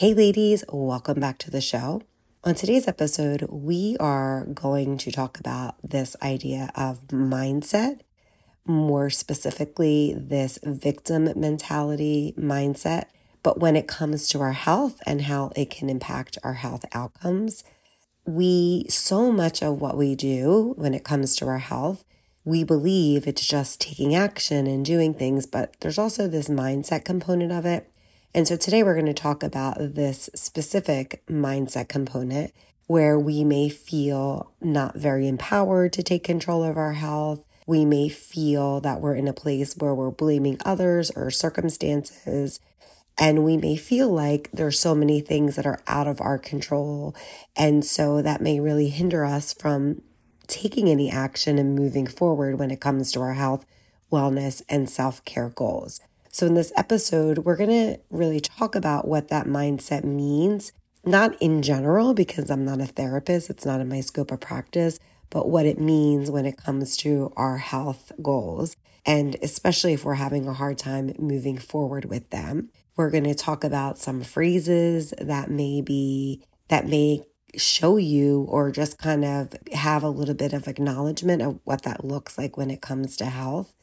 Hey, ladies, welcome back to the show. On today's episode, we are going to talk about this idea of mindset, more specifically, this victim mentality mindset. But when it comes to our health and how it can impact our health outcomes, we, so much of what we do when it comes to our health, we believe it's just taking action and doing things, but there's also this mindset component of it and so today we're going to talk about this specific mindset component where we may feel not very empowered to take control of our health. We may feel that we're in a place where we're blaming others or circumstances. And we may feel like there's so many things that are out of our control. And so that may really hinder us from taking any action and moving forward when it comes to our health, wellness, and self care goals. So, in this episode, we're going to really talk about what that mindset means, not in general, because I'm not a therapist, it's not in my scope of practice, but what it means when it comes to our health goals. And especially if we're having a hard time moving forward with them, we're going to talk about some phrases that may be, that may show you or just kind of have a little bit of acknowledgement of what that looks like when it comes to health.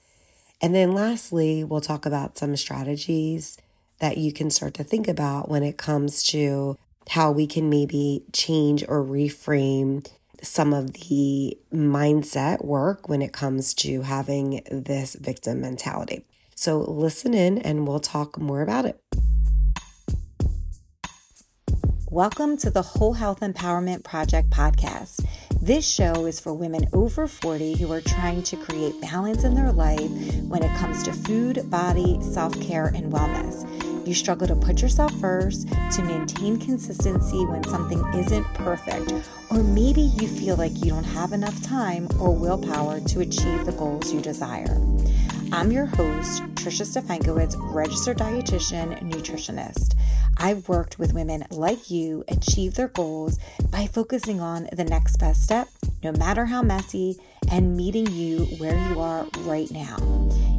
And then lastly, we'll talk about some strategies that you can start to think about when it comes to how we can maybe change or reframe some of the mindset work when it comes to having this victim mentality. So, listen in and we'll talk more about it. Welcome to the Whole Health Empowerment Project podcast. This show is for women over 40 who are trying to create balance in their life when it comes to food, body, self care, and wellness. You struggle to put yourself first, to maintain consistency when something isn't perfect, or maybe you feel like you don't have enough time or willpower to achieve the goals you desire. I'm your host, Tricia Stefankowitz, registered dietitian, nutritionist. I've worked with women like you achieve their goals by focusing on the next best step, no matter how messy, and meeting you where you are right now.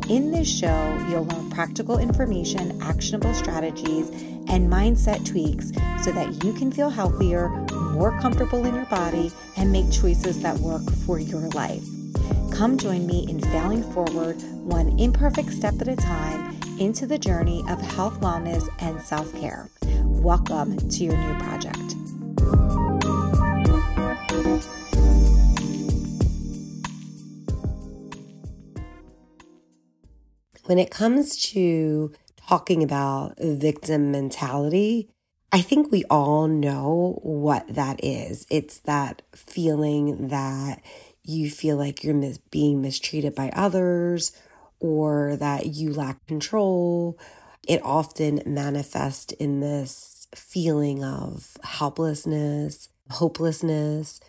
In this show, you'll learn practical information, actionable strategies, and mindset tweaks so that you can feel healthier, more comfortable in your body, and make choices that work for your life. Come join me in failing forward, one imperfect step at a time into the journey of health, wellness, and self care. Welcome to your new project. When it comes to talking about victim mentality, I think we all know what that is. It's that feeling that you feel like you're mis- being mistreated by others or that you lack control. It often manifests in this feeling of helplessness, hopelessness,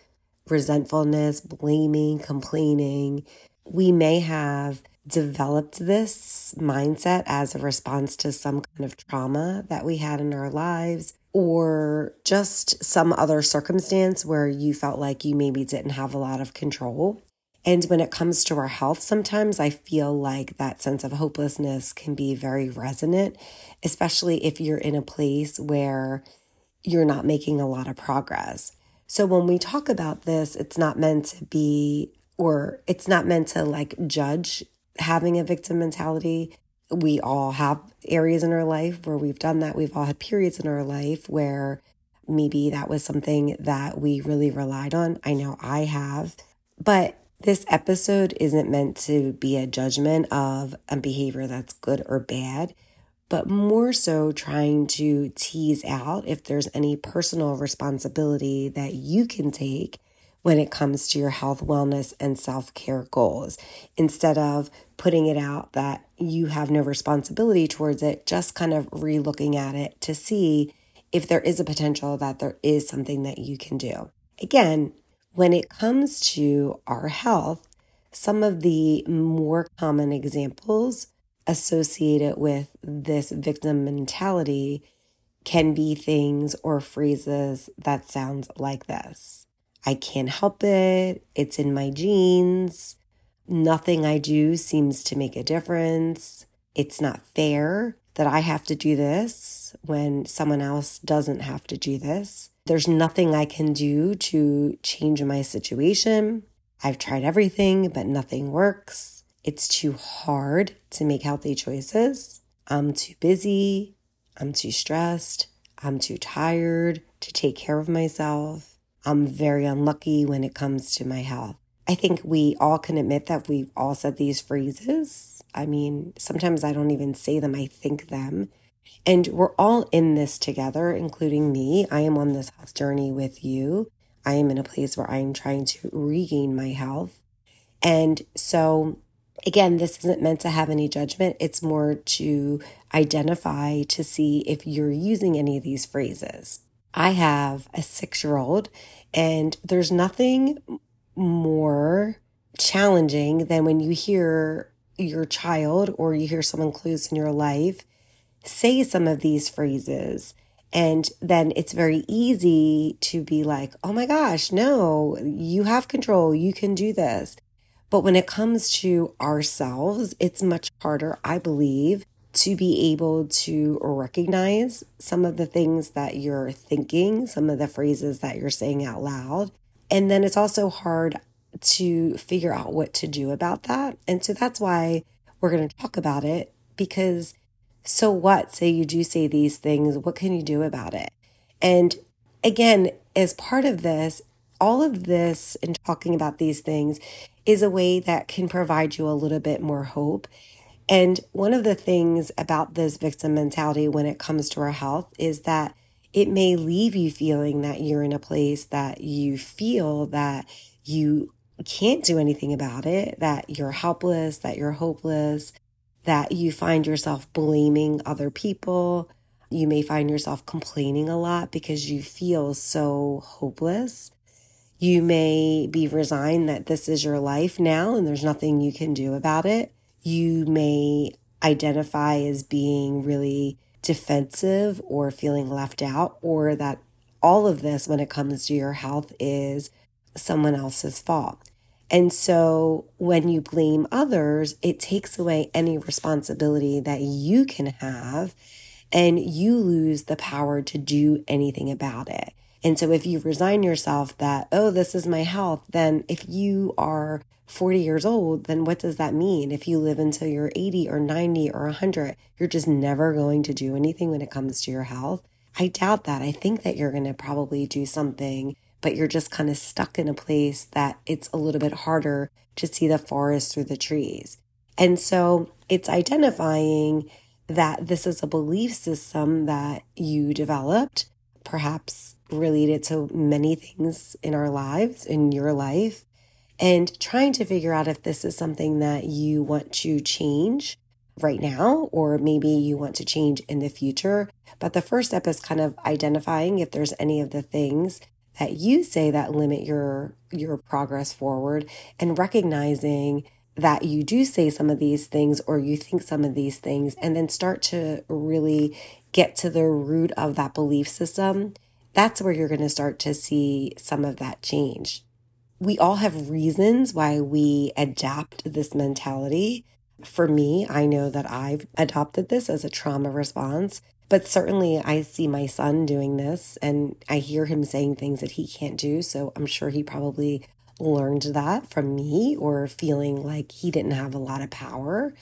resentfulness, blaming, complaining. We may have developed this mindset as a response to some kind of trauma that we had in our lives or just some other circumstance where you felt like you maybe didn't have a lot of control. And when it comes to our health, sometimes I feel like that sense of hopelessness can be very resonant, especially if you're in a place where you're not making a lot of progress. So when we talk about this, it's not meant to be, or it's not meant to like judge having a victim mentality. We all have areas in our life where we've done that. We've all had periods in our life where maybe that was something that we really relied on. I know I have. But this episode isn't meant to be a judgment of a behavior that's good or bad, but more so trying to tease out if there's any personal responsibility that you can take when it comes to your health, wellness, and self care goals. Instead of putting it out that you have no responsibility towards it, just kind of re looking at it to see if there is a potential that there is something that you can do. Again, when it comes to our health, some of the more common examples associated with this victim mentality can be things or phrases that sounds like this. I can't help it. It's in my genes. Nothing I do seems to make a difference. It's not fair that I have to do this when someone else doesn't have to do this. There's nothing I can do to change my situation. I've tried everything, but nothing works. It's too hard to make healthy choices. I'm too busy. I'm too stressed. I'm too tired to take care of myself. I'm very unlucky when it comes to my health. I think we all can admit that we've all said these phrases. I mean, sometimes I don't even say them, I think them. And we're all in this together, including me. I am on this health journey with you. I am in a place where I am trying to regain my health. And so, again, this isn't meant to have any judgment. It's more to identify to see if you're using any of these phrases. I have a six year old, and there's nothing more challenging than when you hear your child or you hear someone close in your life say some of these phrases. And then it's very easy to be like, oh my gosh, no, you have control. You can do this. But when it comes to ourselves, it's much harder, I believe, to be able to recognize some of the things that you're thinking, some of the phrases that you're saying out loud. And then it's also hard to figure out what to do about that. And so that's why we're going to talk about it because so what? Say you do say these things, what can you do about it? And again, as part of this, all of this and talking about these things is a way that can provide you a little bit more hope and one of the things about this victim mentality when it comes to our health is that it may leave you feeling that you're in a place that you feel that you can't do anything about it, that you're helpless, that you're hopeless, that you find yourself blaming other people. You may find yourself complaining a lot because you feel so hopeless. You may be resigned that this is your life now and there's nothing you can do about it you may identify as being really defensive or feeling left out, or that all of this, when it comes to your health, is someone else's fault. And so when you blame others, it takes away any responsibility that you can have, and you lose the power to do anything about it. And so if you resign yourself that, oh, this is my health, then if you are 40 years old, then what does that mean? If you live until you're 80 or 90 or 100, you're just never going to do anything when it comes to your health. I doubt that. I think that you're going to probably do something, but you're just kind of stuck in a place that it's a little bit harder to see the forest through the trees. And so it's identifying that this is a belief system that you developed, perhaps related to many things in our lives, in your life and trying to figure out if this is something that you want to change right now, or maybe you want to change in the future. But the first step is kind of identifying if there's any of the things that you say that limit your your progress forward and recognizing that you do say some of these things or you think some of these things and then start to really get to the root of that belief system that's where you're going to start to see some of that change we all have reasons why we adapt this mentality. For me, I know that I've adopted this as a trauma response, but certainly I see my son doing this and I hear him saying things that he can't do. So I'm sure he probably learned that from me or feeling like he didn't have a lot of power.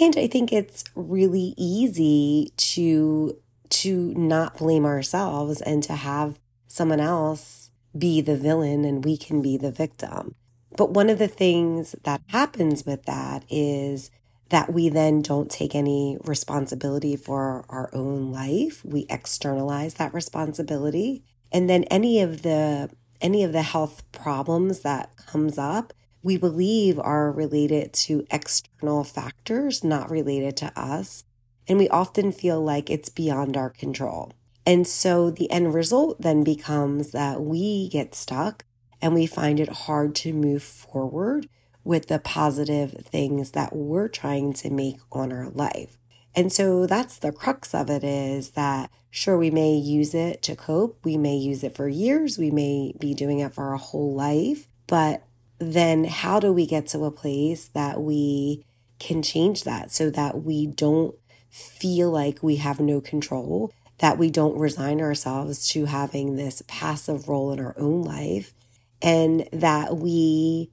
And I think it's really easy to to not blame ourselves and to have someone else be the villain and we can be the victim. But one of the things that happens with that is that we then don't take any responsibility for our own life. We externalize that responsibility. And then any of the any of the health problems that comes up, we believe are related to external factors, not related to us. And we often feel like it's beyond our control. And so the end result then becomes that we get stuck and we find it hard to move forward with the positive things that we're trying to make on our life. And so that's the crux of it is that sure, we may use it to cope. We may use it for years. We may be doing it for our whole life. But then how do we get to a place that we can change that so that we don't feel like we have no control, that we don't resign ourselves to having this passive role in our own life, and that we,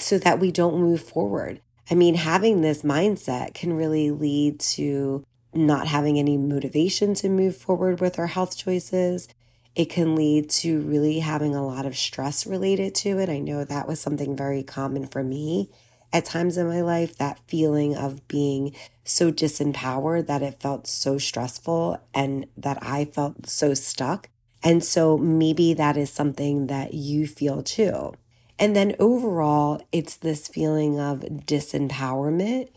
so that we don't move forward. I mean, having this mindset can really lead to not having any motivation to move forward with our health choices. It can lead to really having a lot of stress related to it. I know that was something very common for me at times in my life, that feeling of being so disempowered that it felt so stressful and that I felt so stuck. And so maybe that is something that you feel too. And then overall, it's this feeling of disempowerment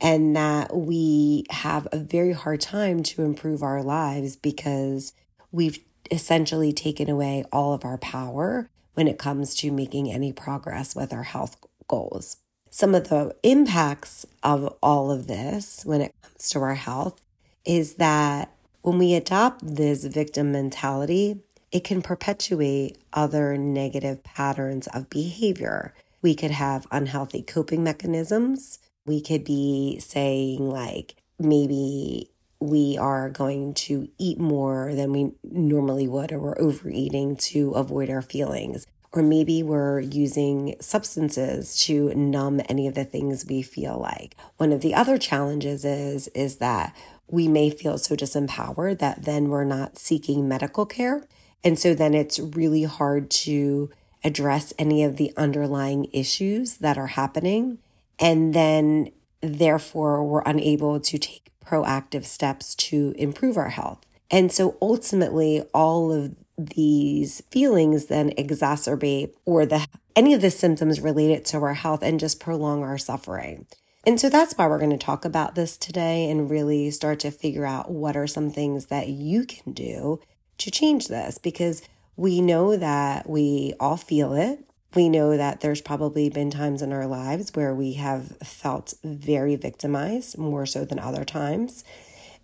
and that we have a very hard time to improve our lives because we've essentially taken away all of our power when it comes to making any progress with our health goals. Some of the impacts of all of this when it comes to our health is that when we adopt this victim mentality, it can perpetuate other negative patterns of behavior. We could have unhealthy coping mechanisms. We could be saying, like, maybe we are going to eat more than we normally would, or we're overeating to avoid our feelings. Or maybe we're using substances to numb any of the things we feel like. One of the other challenges is, is that we may feel so disempowered that then we're not seeking medical care. And so then it's really hard to address any of the underlying issues that are happening. And then therefore we're unable to take proactive steps to improve our health. And so ultimately, all of these feelings then exacerbate or the any of the symptoms related to our health and just prolong our suffering. And so that's why we're going to talk about this today and really start to figure out what are some things that you can do to change this because we know that we all feel it. We know that there's probably been times in our lives where we have felt very victimized, more so than other times.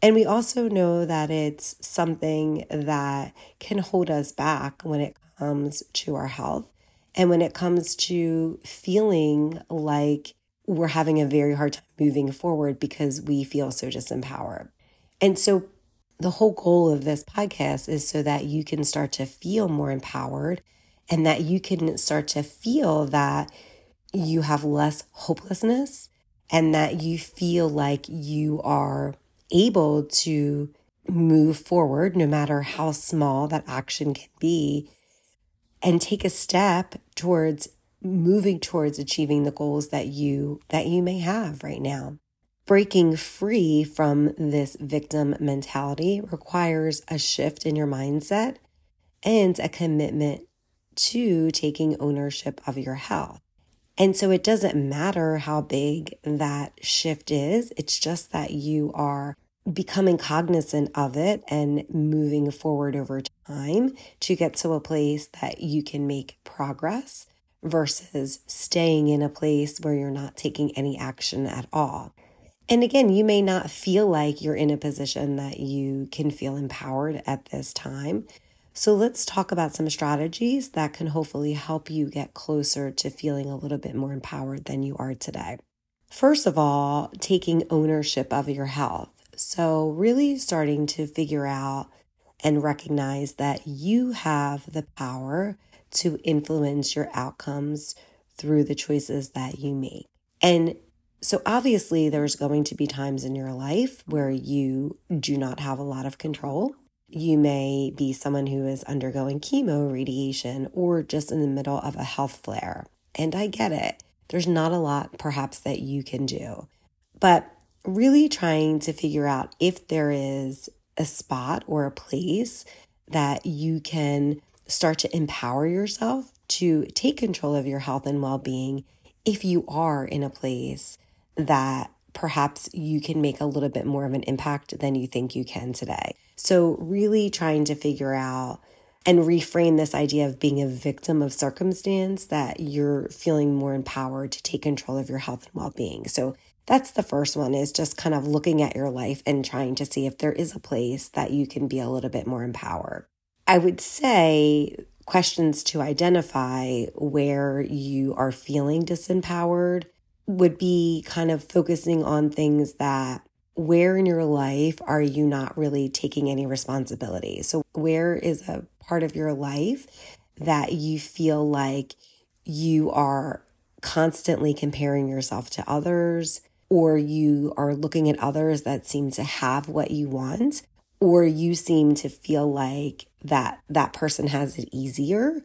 And we also know that it's something that can hold us back when it comes to our health and when it comes to feeling like we're having a very hard time moving forward because we feel so disempowered. And so the whole goal of this podcast is so that you can start to feel more empowered and that you can start to feel that you have less hopelessness and that you feel like you are able to move forward, no matter how small that action can be, and take a step towards moving towards achieving the goals that you that you may have right now. Breaking free from this victim mentality requires a shift in your mindset and a commitment to taking ownership of your health. And so it doesn't matter how big that shift is, it's just that you are becoming cognizant of it and moving forward over time to get to a place that you can make progress versus staying in a place where you're not taking any action at all. And again, you may not feel like you're in a position that you can feel empowered at this time. So let's talk about some strategies that can hopefully help you get closer to feeling a little bit more empowered than you are today. First of all, taking ownership of your health. So, really starting to figure out and recognize that you have the power to influence your outcomes through the choices that you make. And so, obviously, there's going to be times in your life where you do not have a lot of control. You may be someone who is undergoing chemo, radiation, or just in the middle of a health flare. And I get it. There's not a lot, perhaps, that you can do. But really trying to figure out if there is a spot or a place that you can start to empower yourself to take control of your health and well being if you are in a place that perhaps you can make a little bit more of an impact than you think you can today. So, really trying to figure out and reframe this idea of being a victim of circumstance that you're feeling more empowered to take control of your health and well being. So, that's the first one is just kind of looking at your life and trying to see if there is a place that you can be a little bit more empowered. I would say questions to identify where you are feeling disempowered would be kind of focusing on things that where in your life are you not really taking any responsibility? So, where is a part of your life that you feel like you are constantly comparing yourself to others, or you are looking at others that seem to have what you want, or you seem to feel like that that person has it easier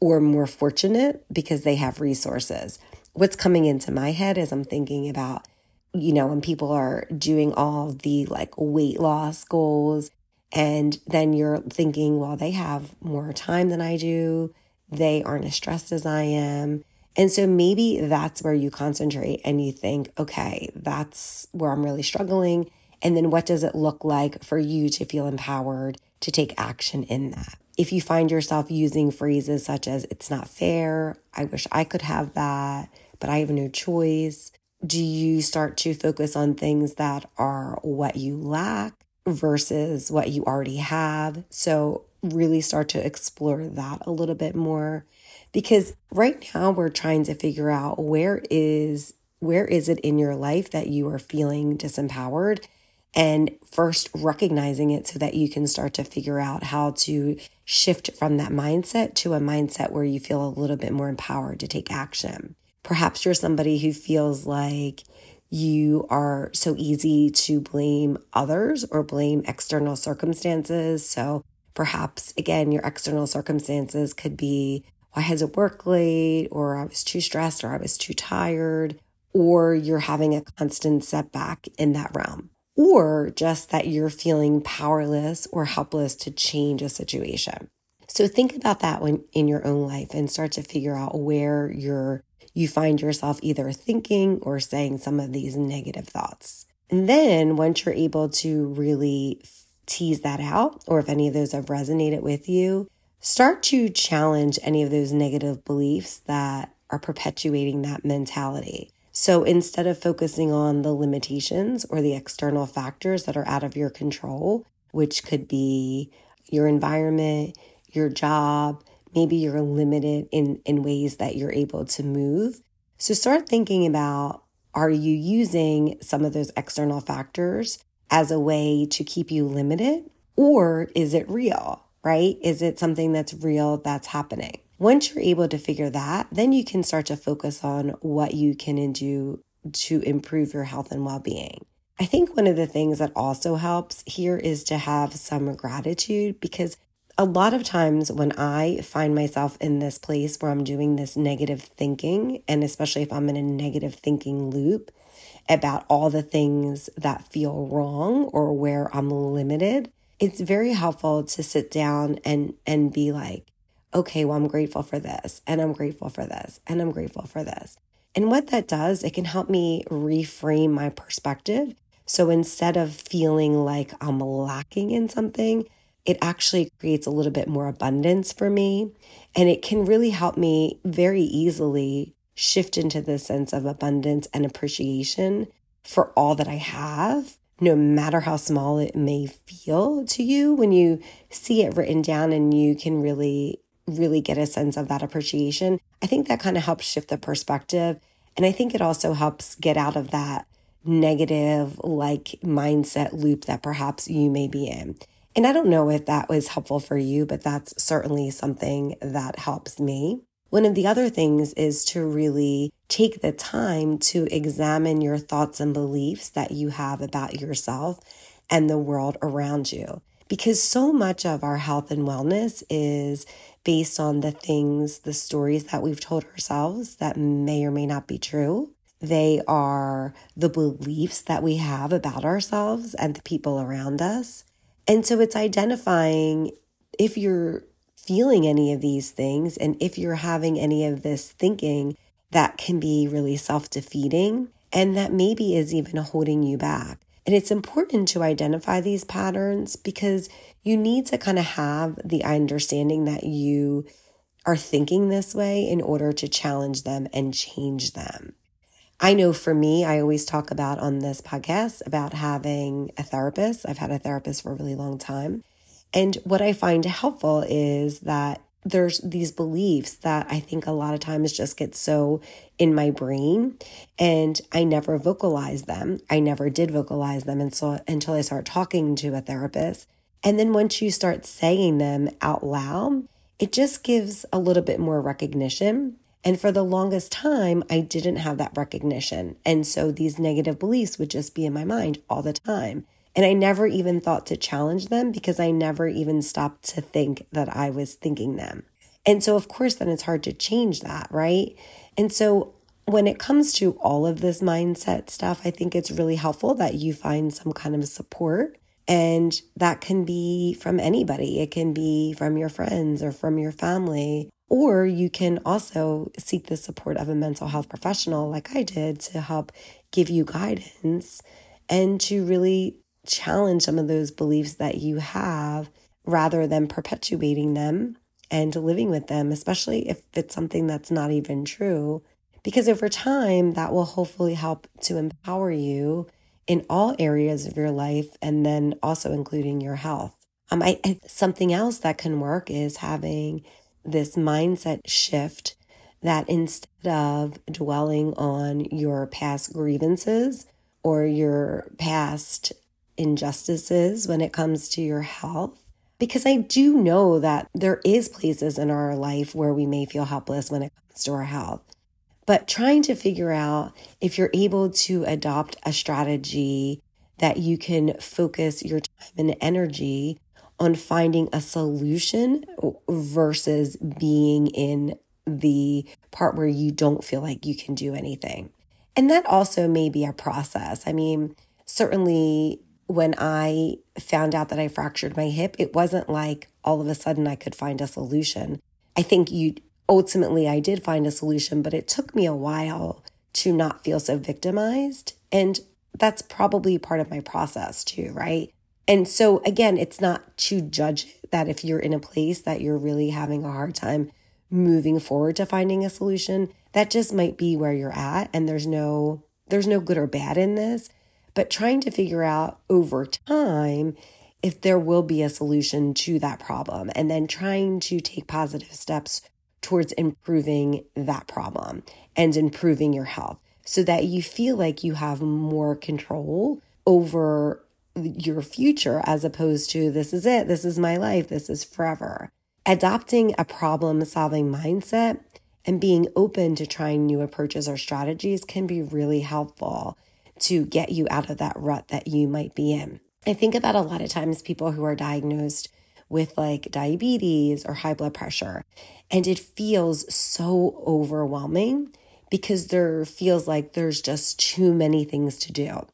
or more fortunate because they have resources. What's coming into my head as I'm thinking about, you know, when people are doing all the like weight loss goals, and then you're thinking, well, they have more time than I do, they aren't as stressed as I am. And so maybe that's where you concentrate and you think, okay, that's where I'm really struggling. And then what does it look like for you to feel empowered to take action in that? If you find yourself using phrases such as, it's not fair, I wish I could have that, but I have no choice, do you start to focus on things that are what you lack versus what you already have? So, really start to explore that a little bit more because right now we're trying to figure out where is where is it in your life that you are feeling disempowered and first recognizing it so that you can start to figure out how to shift from that mindset to a mindset where you feel a little bit more empowered to take action. Perhaps you're somebody who feels like you are so easy to blame others or blame external circumstances. So perhaps, again, your external circumstances could be, why has it worked late? Or I was too stressed or I was too tired. Or you're having a constant setback in that realm or just that you're feeling powerless or helpless to change a situation. So think about that when in your own life and start to figure out where you're you find yourself either thinking or saying some of these negative thoughts. And then once you're able to really tease that out, or if any of those have resonated with you, start to challenge any of those negative beliefs that are perpetuating that mentality. So instead of focusing on the limitations or the external factors that are out of your control, which could be your environment, your job, maybe you're limited in, in ways that you're able to move. So start thinking about are you using some of those external factors as a way to keep you limited? Or is it real, right? Is it something that's real that's happening? Once you're able to figure that, then you can start to focus on what you can do to improve your health and well being. I think one of the things that also helps here is to have some gratitude because a lot of times when I find myself in this place where I'm doing this negative thinking, and especially if I'm in a negative thinking loop about all the things that feel wrong or where I'm limited, it's very helpful to sit down and and be like, okay, well, I'm grateful for this, and I'm grateful for this, and I'm grateful for this. And what that does, it can help me reframe my perspective. So instead of feeling like I'm lacking in something, it actually creates a little bit more abundance for me. And it can really help me very easily shift into this sense of abundance and appreciation for all that I have, no matter how small it may feel to you. When you see it written down and you can really really get a sense of that appreciation, I think that kind of helps shift the perspective. And I think it also helps get out of that negative like mindset loop that perhaps you may be in. And I don't know if that was helpful for you, but that's certainly something that helps me. One of the other things is to really take the time to examine your thoughts and beliefs that you have about yourself and the world around you. Because so much of our health and wellness is based on the things, the stories that we've told ourselves that may or may not be true. They are the beliefs that we have about ourselves and the people around us. And so it's identifying if you're feeling any of these things and if you're having any of this thinking that can be really self defeating and that maybe is even holding you back. And it's important to identify these patterns because you need to kind of have the understanding that you are thinking this way in order to challenge them and change them. I know for me, I always talk about on this podcast about having a therapist. I've had a therapist for a really long time. And what I find helpful is that there's these beliefs that I think a lot of times just get so in my brain and I never vocalize them. I never did vocalize them until, until I start talking to a therapist. And then once you start saying them out loud, it just gives a little bit more recognition. And for the longest time, I didn't have that recognition. And so these negative beliefs would just be in my mind all the time. And I never even thought to challenge them because I never even stopped to think that I was thinking them. And so, of course, then it's hard to change that, right? And so, when it comes to all of this mindset stuff, I think it's really helpful that you find some kind of support. And that can be from anybody, it can be from your friends or from your family. Or you can also seek the support of a mental health professional, like I did, to help give you guidance and to really challenge some of those beliefs that you have rather than perpetuating them and living with them, especially if it's something that's not even true. Because over time, that will hopefully help to empower you in all areas of your life and then also including your health. Um, I, something else that can work is having this mindset shift that instead of dwelling on your past grievances or your past injustices when it comes to your health. Because I do know that there is places in our life where we may feel helpless when it comes to our health. But trying to figure out if you're able to adopt a strategy that you can focus your time and energy on finding a solution versus being in the part where you don't feel like you can do anything. And that also may be a process. I mean, certainly when I found out that I fractured my hip, it wasn't like all of a sudden I could find a solution. I think you ultimately I did find a solution, but it took me a while to not feel so victimized. And that's probably part of my process too, right? And so again, it's not to judge that if you're in a place that you're really having a hard time moving forward to finding a solution, that just might be where you're at and there's no there's no good or bad in this. But trying to figure out over time if there will be a solution to that problem and then trying to take positive steps towards improving that problem and improving your health so that you feel like you have more control over your future as opposed to this is it, this is my life, this is forever. Adopting a problem solving mindset and being open to trying new approaches or strategies can be really helpful to get you out of that rut that you might be in. I think about a lot of times people who are diagnosed with like diabetes or high blood pressure, and it feels so overwhelming because there feels like there's just too many things to do.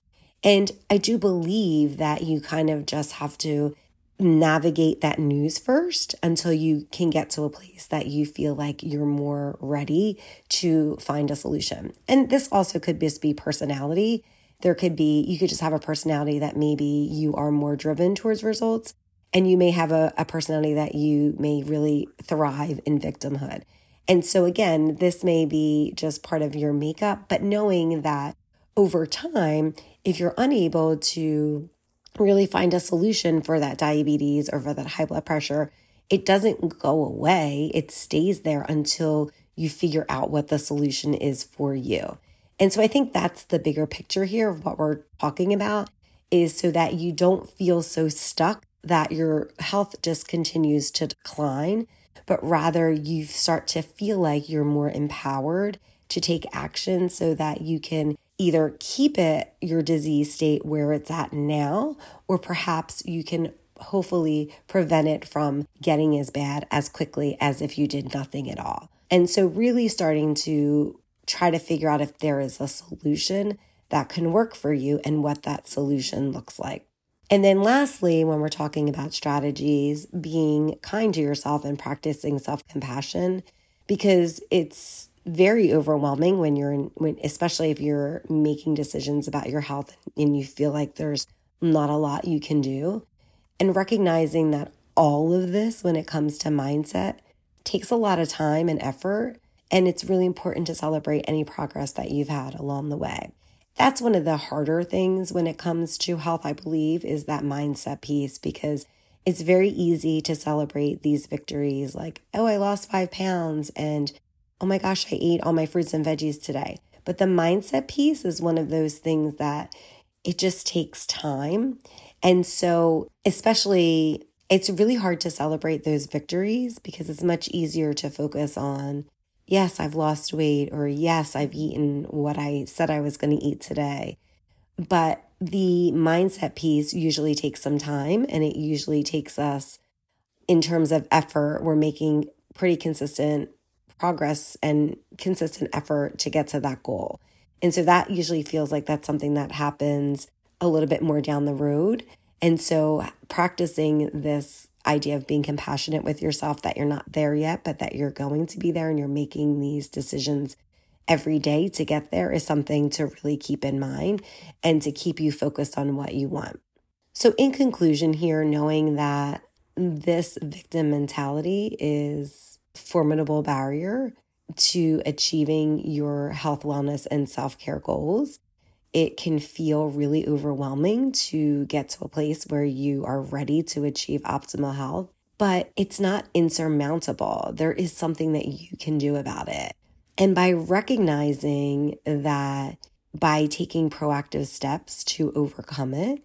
And I do believe that you kind of just have to navigate that news first until you can get to a place that you feel like you're more ready to find a solution. And this also could just be personality. There could be, you could just have a personality that maybe you are more driven towards results, and you may have a, a personality that you may really thrive in victimhood. And so, again, this may be just part of your makeup, but knowing that over time, if you're unable to really find a solution for that diabetes or for that high blood pressure, it doesn't go away. It stays there until you figure out what the solution is for you. And so I think that's the bigger picture here of what we're talking about is so that you don't feel so stuck that your health just continues to decline, but rather you start to feel like you're more empowered to take action so that you can either keep it your disease state where it's at now or perhaps you can hopefully prevent it from getting as bad as quickly as if you did nothing at all. And so really starting to try to figure out if there is a solution that can work for you and what that solution looks like. And then lastly, when we're talking about strategies, being kind to yourself and practicing self-compassion because it's very overwhelming when you're in when especially if you're making decisions about your health and you feel like there's not a lot you can do. And recognizing that all of this when it comes to mindset takes a lot of time and effort. And it's really important to celebrate any progress that you've had along the way. That's one of the harder things when it comes to health i believe is that mindset piece because it's very easy to celebrate these victories like, oh, I lost five pounds and oh my gosh, I ate all my fruits and veggies today. But the mindset piece is one of those things that it just takes time. And so, especially, it's really hard to celebrate those victories because it's much easier to focus on, yes, I've lost weight, or yes, I've eaten what I said I was going to eat today. But the mindset piece usually takes some time and it usually takes us, in terms of effort, we're making pretty consistent progress and consistent effort to get to that goal. And so that usually feels like that's something that happens a little bit more down the road. And so practicing this idea of being compassionate with yourself that you're not there yet, but that you're going to be there and you're making these decisions every day to get there is something to really keep in mind and to keep you focused on what you want. So, in conclusion, here, knowing that this victim mentality is formidable barrier to achieving your health, wellness, and self care goals. It can feel really overwhelming to get to a place where you are ready to achieve optimal health, but it's not insurmountable. There is something that you can do about it. And by recognizing that by taking proactive steps to overcome it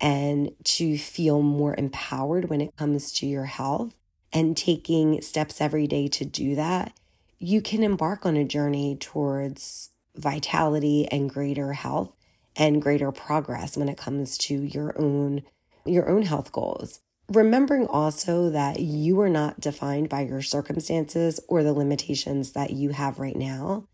and to feel more empowered when it comes to your health and taking steps every day to do that, you can embark on a journey towards vitality and greater health and greater progress when it comes to your own your own health goals. Remembering also that you are not defined by your circumstances or the limitations that you have right now,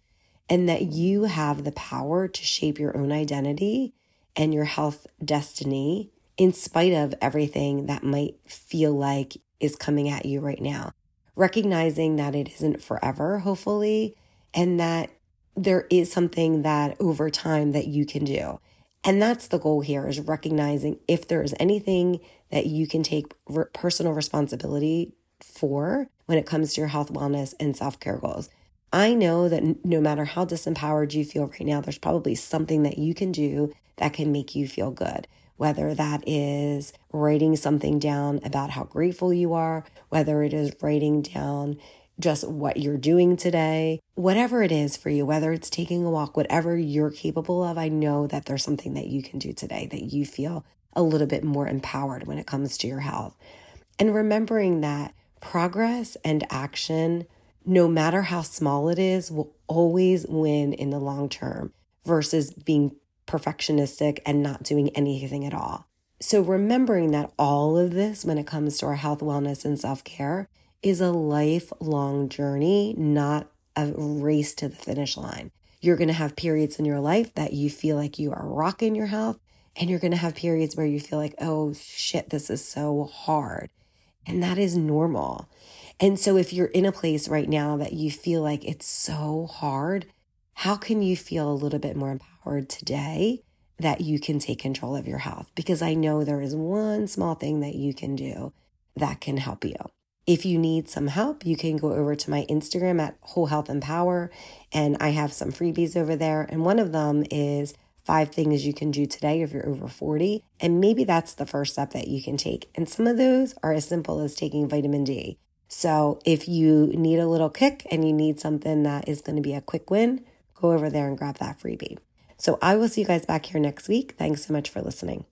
and that you have the power to shape your own identity and your health destiny in spite of everything that might feel like is coming at you right now recognizing that it isn't forever, hopefully, and that there is something that over time that you can do. And that's the goal here is recognizing if there is anything that you can take re- personal responsibility for when it comes to your health, wellness, and self care goals. I know that no matter how disempowered you feel right now, there's probably something that you can do that can make you feel good whether that is writing something down about how grateful you are, whether it is writing down just what you're doing today, whatever it is for you, whether it's taking a walk, whatever you're capable of, I know that there's something that you can do today that you feel a little bit more empowered when it comes to your health. And remembering that progress and action, no matter how small it is, will always win in the long term versus being perfectionistic and not doing anything at all. So, remembering that all of this, when it comes to our health, wellness, and self care, is a lifelong journey, not a race to the finish line. You're going to have periods in your life that you feel like you are rocking your health, and you're going to have periods where you feel like, oh shit, this is so hard. And that is normal. And so, if you're in a place right now that you feel like it's so hard, how can you feel a little bit more empowered today that you can take control of your health? Because I know there is one small thing that you can do that can help you. If you need some help, you can go over to my Instagram at Whole Health Empower, and I have some freebies over there. And one of them is five things you can do today if you're over 40. And maybe that's the first step that you can take. And some of those are as simple as taking vitamin D. So if you need a little kick and you need something that is going to be a quick win, go over there and grab that freebie. So I will see you guys back here next week. Thanks so much for listening.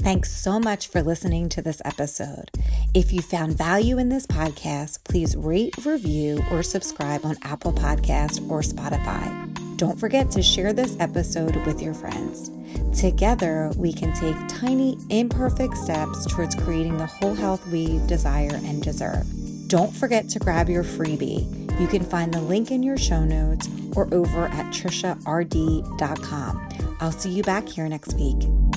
Thanks so much for listening to this episode. If you found value in this podcast, please rate, review, or subscribe on Apple Podcast or Spotify. Don't forget to share this episode with your friends. Together, we can take tiny, imperfect steps towards creating the whole health we desire and deserve. Don't forget to grab your freebie. You can find the link in your show notes or over at triciard.com. I'll see you back here next week.